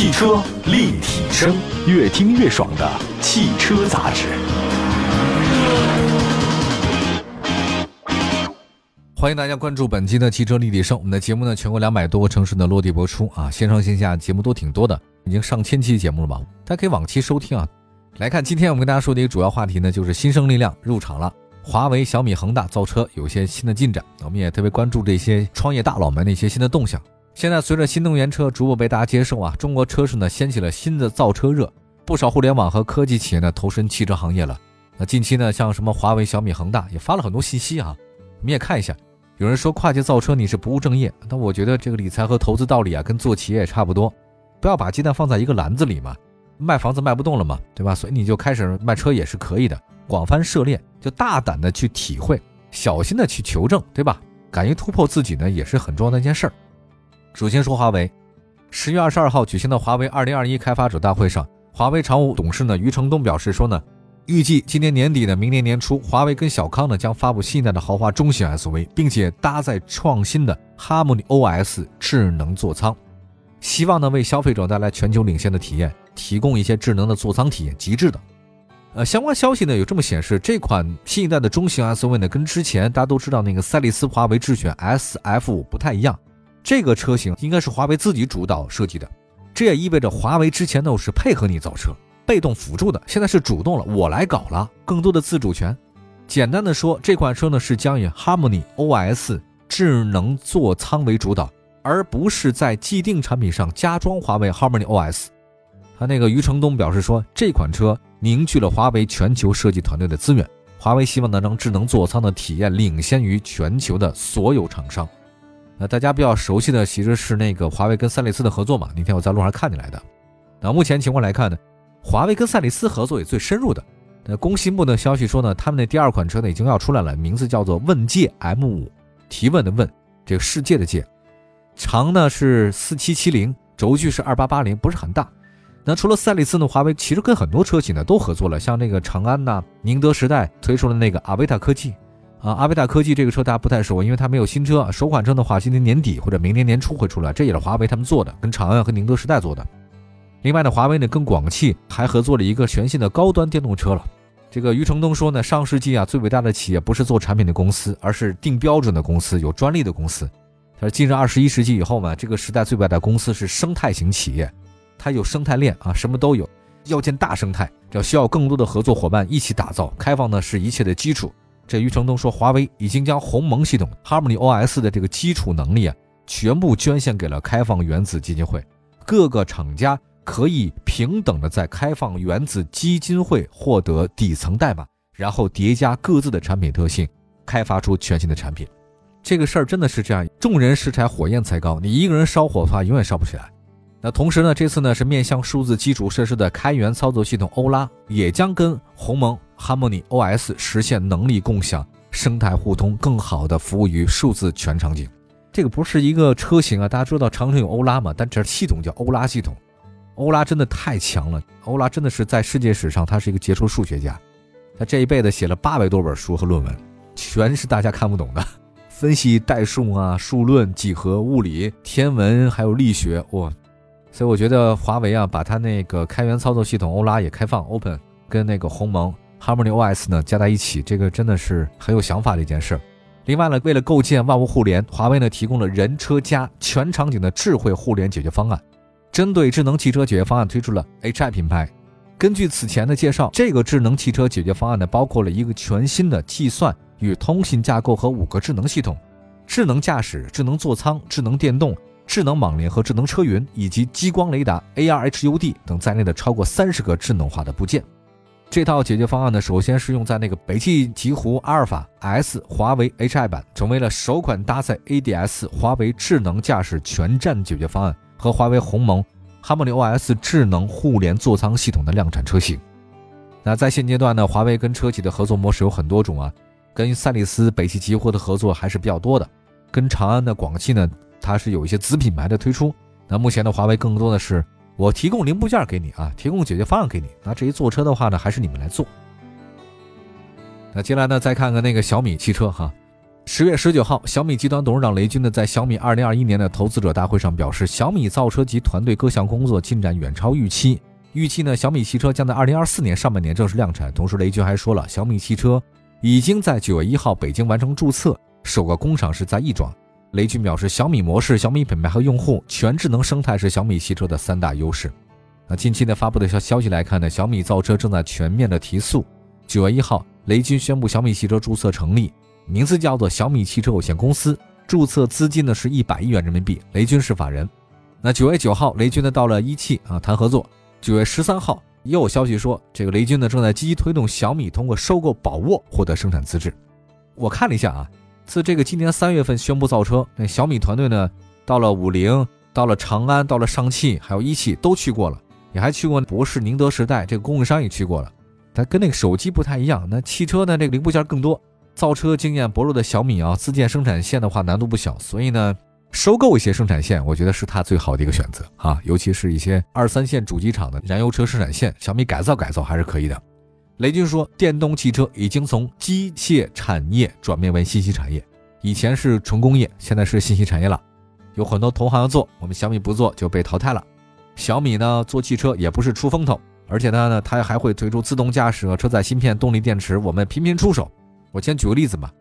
汽车立体声，越听越爽的汽车杂志。欢迎大家关注本期的汽车立体声。我们的节目呢，全国两百多个城市的落地播出啊，线上线下节目都挺多的，已经上千期节目了吧？大家可以往期收听啊。来看今天我们跟大家说的一个主要话题呢，就是新生力量入场了，华为、小米、恒大造车有些新的进展。我们也特别关注这些创业大佬们的一些新的动向。现在随着新能源车逐步被大家接受啊，中国车市呢掀起了新的造车热，不少互联网和科技企业呢投身汽车行业了。那近期呢，像什么华为、小米、恒大也发了很多信息啊，你们也看一下。有人说跨界造车你是不务正业，但我觉得这个理财和投资道理啊，跟做企业也差不多，不要把鸡蛋放在一个篮子里嘛。卖房子卖不动了嘛，对吧？所以你就开始卖车也是可以的，广泛涉猎，就大胆的去体会，小心的去求证，对吧？敢于突破自己呢，也是很重要的一件事儿。首先说华为，十月二十二号举行的华为二零二一开发者大会上，华为常务董事呢余承东表示说呢。预计今年年底呢，明年年初，华为跟小康呢将发布新一代的豪华中型 SUV，并且搭载创新的 Harmony OS 智能座舱，希望呢为消费者带来全球领先的体验，提供一些智能的座舱体验，极致的。呃，相关消息呢有这么显示，这款新一代的中型 SUV 呢跟之前大家都知道那个赛力斯华为智选 SF 五不太一样，这个车型应该是华为自己主导设计的，这也意味着华为之前呢是配合你造车。被动辅助的，现在是主动了，我来搞了，更多的自主权。简单的说，这款车呢是将以 Harmony OS 智能座舱为主导，而不是在既定产品上加装华为 Harmony OS。他那个余承东表示说，这款车凝聚了华为全球设计团队的资源，华为希望能让智能座舱的体验领先于全球的所有厂商。那大家比较熟悉的其实是那个华为跟赛力斯的合作嘛，那天我在路上看见来的。那目前情况来看呢？华为跟赛力斯合作也最深入的。那工信部的消息说呢，他们的第二款车呢已经要出来了，名字叫做问界 M5，提问的问，这个世界的界，长呢是四七七零，轴距是二八八零，不是很大。那除了赛力斯呢，华为其实跟很多车企呢都合作了，像那个长安呐、宁德时代推出了那个阿维塔科技啊，阿维塔科技这个车大家不太熟，因为它没有新车，首款车的话今年年底或者明年年初会出来，这也是华为他们做的，跟长安和宁德时代做的。另外呢，华为呢跟广汽还合作了一个全新的高端电动车了。这个余承东说呢，上世纪啊最伟大的企业不是做产品的公司，而是定标准的公司，有专利的公司。他说，进入二十一世纪以后嘛，这个时代最伟大的公司是生态型企业，它有生态链啊，什么都有。要建大生态，要需要更多的合作伙伴一起打造。开放呢是一切的基础。这余承东说，华为已经将鸿蒙系统 Harmony OS 的这个基础能力啊，全部捐献给了开放原子基金会，各个厂家。可以平等的在开放原子基金会获得底层代码，然后叠加各自的产品特性，开发出全新的产品。这个事儿真的是这样，众人拾柴火焰才高，你一个人烧火的话永远烧不起来。那同时呢，这次呢是面向数字基础设施的开源操作系统欧拉，也将跟鸿蒙 Harmony OS 实现能力共享、生态互通，更好的服务于数字全场景。这个不是一个车型啊，大家知道长城有欧拉嘛，但这系统叫欧拉系统。欧拉真的太强了，欧拉真的是在世界史上，他是一个杰出数学家，他这一辈子写了八百多本书和论文，全是大家看不懂的，分析代数啊、数论、几何、物理、天文还有力学，哇！所以我觉得华为啊，把它那个开源操作系统欧拉也开放 open，跟那个鸿蒙 Harmony OS 呢加在一起，这个真的是很有想法的一件事。另外呢，为了构建万物互联，华为呢提供了人车家全场景的智慧互联解决方案。针对智能汽车解决方案推出了 HI 品牌。根据此前的介绍，这个智能汽车解决方案呢，包括了一个全新的计算与通信架构和五个智能系统：智能驾驶、智能座舱、智能电动、智能网联和智能车云，以及激光雷达、AR HUD 等在内的超过三十个智能化的部件。这套解决方案呢，首先是用在那个北汽极狐阿尔法 S 华为 HI 版，成为了首款搭载 ADS 华为智能驾驶全站解决方案。和华为鸿蒙 Harmony OS 智能互联座舱系统的量产车型。那在现阶段呢，华为跟车企的合作模式有很多种啊，跟赛力斯、北汽极狐的合作还是比较多的。跟长安的广汽呢，它是有一些子品牌的推出。那目前的华为更多的是我提供零部件给你啊，提供解决方案给你。那至于坐车的话呢，还是你们来做。那接下来呢，再看看那个小米汽车哈，十月十九号，小米集团董事长雷军呢，在小米二零二一年的投资者大会上表示，小米造车及团队各项工作进展远超预期。预期呢，小米汽车将在二零二四年上半年正式量产。同时，雷军还说了，小米汽车已经在九月一号北京完成注册，首个工厂是在亦庄。雷军表示，小米模式、小米品牌和用户、全智能生态是小米汽车的三大优势。那近期呢发布的消消息来看呢，小米造车正在全面的提速。九月一号，雷军宣布小米汽车注册成立，名字叫做小米汽车有限公司，注册资金呢是一百亿元人民币，雷军是法人。那九月九号，雷军呢到了一汽啊谈合作。九月十三号，又有消息说，这个雷军呢正在积极推动小米通过收购宝沃获得生产资质。我看了一下啊，自这个今年三月份宣布造车，那小米团队呢到了五菱、到了长安、到了上汽，还有一汽都去过了，也还去过博世、宁德时代，这个供应商也去过了。但跟那个手机不太一样，那汽车呢这个零部件更多，造车经验薄弱的小米啊，自建生产线的话难度不小，所以呢。收购一些生产线，我觉得是他最好的一个选择啊，尤其是一些二三线主机厂的燃油车生产线，小米改造改造还是可以的。雷军说，电动汽车已经从机械产业转变为信息产业，以前是纯工业，现在是信息产业了。有很多同行要做，我们小米不做就被淘汰了。小米呢做汽车也不是出风头，而且它呢它还会推出自动驾驶和车载芯片、动力电池，我们频频出手。我先举个例子吧。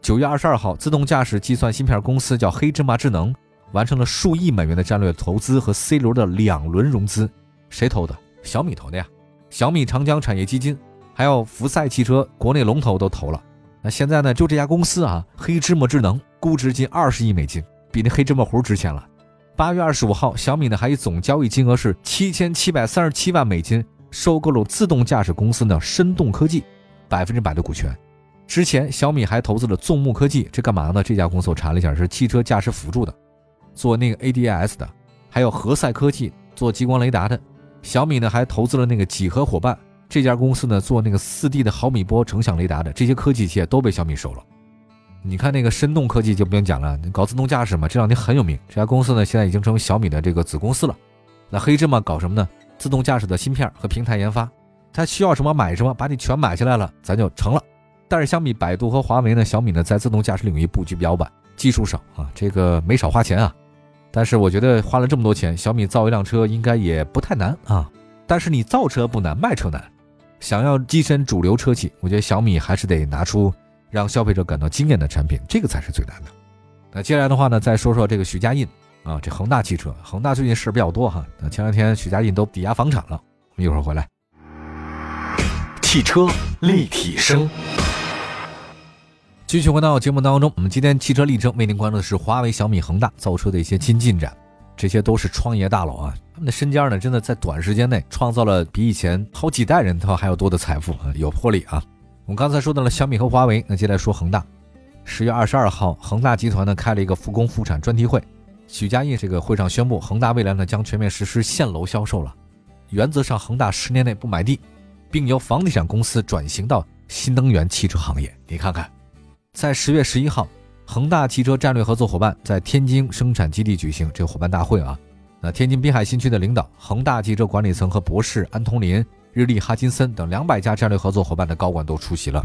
九月二十二号，自动驾驶计算芯片公司叫黑芝麻智能，完成了数亿美元的战略投资和 C 轮的两轮融资。谁投的？小米投的呀。小米、长江产业基金，还有福赛汽车，国内龙头都投了。那现在呢？就这家公司啊，黑芝麻智能，估值近二十亿美金，比那黑芝麻糊值钱了。八月二十五号，小米呢还以总交易金额是七千七百三十七万美金，收购了自动驾驶公司呢深动科技，百分之百的股权。之前小米还投资了纵目科技，这干嘛呢？这家公司我查了一下，是汽车驾驶辅助的，做那个 ADAS 的，还有何赛科技做激光雷达的。小米呢还投资了那个几何伙伴这家公司呢，做那个四 D 的毫米波成像雷达的。这些科技企业都被小米收了。你看那个深动科技就不用讲了，搞自动驾驶嘛，这两天很有名。这家公司呢现在已经成为小米的这个子公司了。那黑芝麻搞什么呢？自动驾驶的芯片和平台研发，它需要什么买什么，把你全买下来了，咱就成了。但是相比百度和华为呢，小米呢在自动驾驶领域布局比较晚，技术少啊，这个没少花钱啊。但是我觉得花了这么多钱，小米造一辆车应该也不太难啊。但是你造车不难，卖车难。想要跻身主流车企，我觉得小米还是得拿出让消费者感到惊艳的产品，这个才是最难的。那接下来的话呢，再说说这个许家印啊，这恒大汽车，恒大最近事儿比较多哈。那前两天许家印都抵押房产了，我们一会儿回来。汽车立体声。继续回到节目当中，我们今天汽车立正为您关注的是华为、小米、恒大造车的一些新进展。这些都是创业大佬啊，他们的身家呢，真的在短时间内创造了比以前好几代人他还要多的财富啊，有魄力啊。我们刚才说到了小米和华为，那接下来说恒大。十月二十二号，恒大集团呢开了一个复工复产专题会，许家印这个会上宣布，恒大未来呢将全面实施现楼销售了，原则上恒大十年内不买地，并由房地产公司转型到新能源汽车行业。你看看。在十月十一号，恒大汽车战略合作伙伴在天津生产基地举行这个伙伴大会啊。那天津滨海新区的领导、恒大汽车管理层和博士、安通林、日立、哈金森等两百家战略合作伙伴的高管都出席了。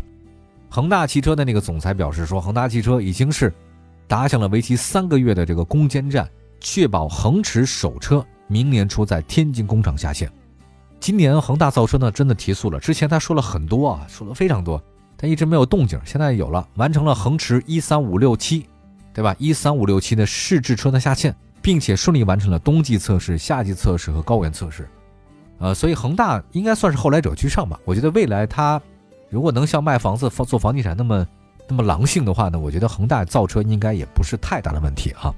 恒大汽车的那个总裁表示说，恒大汽车已经是打响了为期三个月的这个攻坚战，确保恒驰首车明年初在天津工厂下线。今年恒大造车呢，真的提速了。之前他说了很多啊，说了非常多。但一直没有动静，现在有了，完成了恒驰一三五六七，对吧？一三五六七的试制车的下线，并且顺利完成了冬季测试、夏季测试和高原测试。呃，所以恒大应该算是后来者居上吧。我觉得未来它如果能像卖房子、做房地产那么那么狼性的话呢，我觉得恒大造车应该也不是太大的问题哈。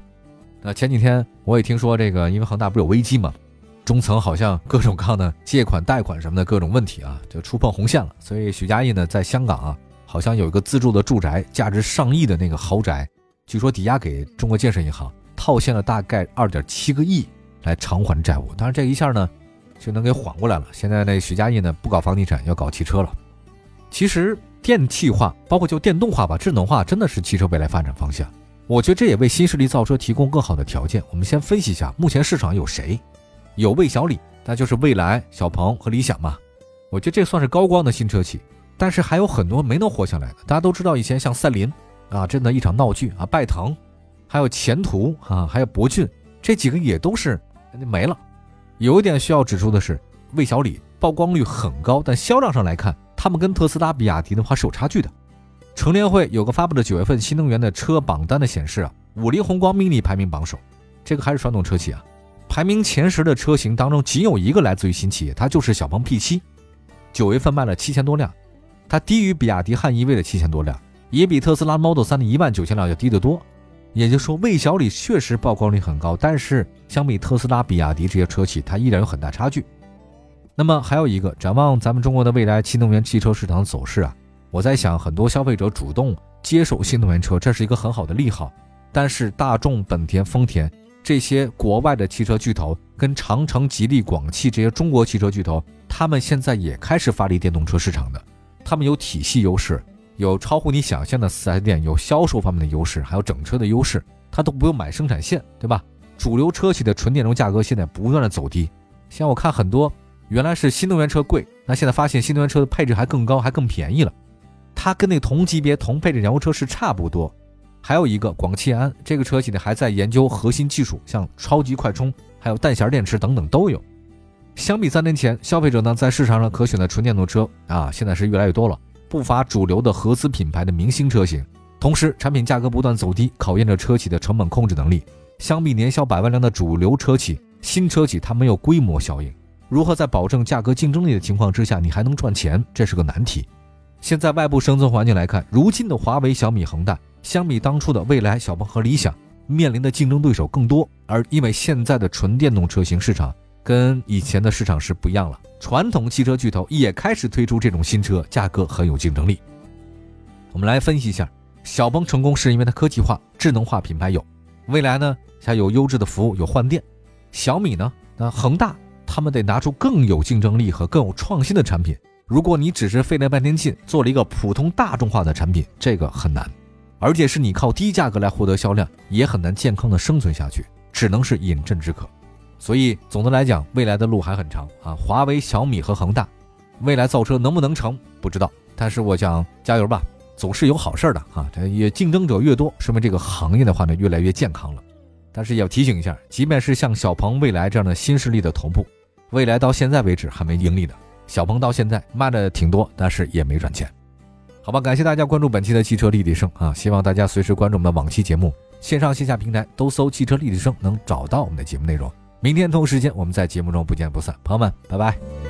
那前几天我也听说这个，因为恒大不是有危机嘛。中层好像各种各样的借款、贷款什么的各种问题啊，就触碰红线了。所以许家印呢，在香港啊，好像有一个自住的住宅，价值上亿的那个豪宅，据说抵押给中国建设银行，套现了大概二点七个亿来偿还债务。当然这一下呢，就能给缓过来了。现在那许家印呢，不搞房地产，要搞汽车了。其实电气化，包括就电动化吧，智能化，真的是汽车未来发展方向。我觉得这也为新势力造车提供更好的条件。我们先分析一下，目前市场有谁？有魏小李，那就是蔚来、小鹏和理想嘛。我觉得这算是高光的新车企，但是还有很多没能活下来的。大家都知道，以前像赛麟，啊，真的一场闹剧啊！拜腾，还有前途啊，还有博骏，这几个也都是没了。有一点需要指出的是，魏小李曝光率很高，但销量上来看，他们跟特斯拉、比亚迪的话是有差距的。乘联会有个发布的九月份新能源的车榜单的显示啊，五菱宏光 mini 排名榜首，这个还是传统车企啊。排名前十的车型当中，仅有一个来自于新企业，它就是小鹏 P7，九月份卖了七千多辆，它低于比亚迪汉 EV 的七千多辆，也比特斯拉 Model 3的一万九千辆要低得多。也就是说，魏小李确实曝光率很高，但是相比特斯拉、比亚迪这些车企，它依然有很大差距。那么还有一个，展望咱们中国的未来新能源汽车市场走势啊，我在想，很多消费者主动接受新能源车，这是一个很好的利好，但是大众、本田、丰田。这些国外的汽车巨头跟长城、吉利、广汽这些中国汽车巨头，他们现在也开始发力电动车市场的。他们有体系优势，有超乎你想象的四 S 店，有销售方面的优势，还有整车的优势，他都不用买生产线，对吧？主流车企的纯电动价格现在不断的走低。像我看很多原来是新能源车贵，那现在发现新能源车的配置还更高，还更便宜了。它跟那同级别同配置燃油车是差不多。还有一个广汽安这个车企呢，还在研究核心技术，像超级快充，还有弹匣电池等等都有。相比三年前，消费者呢在市场上可选的纯电动车啊，现在是越来越多了，不乏主流的合资品牌的明星车型。同时，产品价格不断走低，考验着车企的成本控制能力。相比年销百万辆的主流车企，新车企它没有规模效应，如何在保证价格竞争力的情况之下，你还能赚钱，这是个难题。现在外部生存环境来看，如今的华为、小米、恒大。相比当初的蔚来、小鹏和理想，面临的竞争对手更多。而因为现在的纯电动车型市场跟以前的市场是不一样了，传统汽车巨头也开始推出这种新车，价格很有竞争力。我们来分析一下，小鹏成功是因为它科技化、智能化品牌有；未来呢，它有优质的服务，有换电；小米呢，那恒大他们得拿出更有竞争力和更有创新的产品。如果你只是费了半天劲做了一个普通大众化的产品，这个很难。而且是你靠低价格来获得销量，也很难健康的生存下去，只能是饮鸩止渴。所以总的来讲，未来的路还很长啊！华为、小米和恒大，未来造车能不能成不知道，但是我想加油吧，总是有好事的啊！也竞争者越多，说明这个行业的话呢越来越健康了。但是也要提醒一下，即便是像小鹏、未来这样的新势力的头部，未来到现在为止还没盈利的，小鹏到现在卖的挺多，但是也没赚钱。好吧，感谢大家关注本期的汽车立体声啊！希望大家随时关注我们的往期节目，线上线下平台都搜“汽车立体声”能找到我们的节目内容。明天同一时间，我们在节目中不见不散，朋友们，拜拜。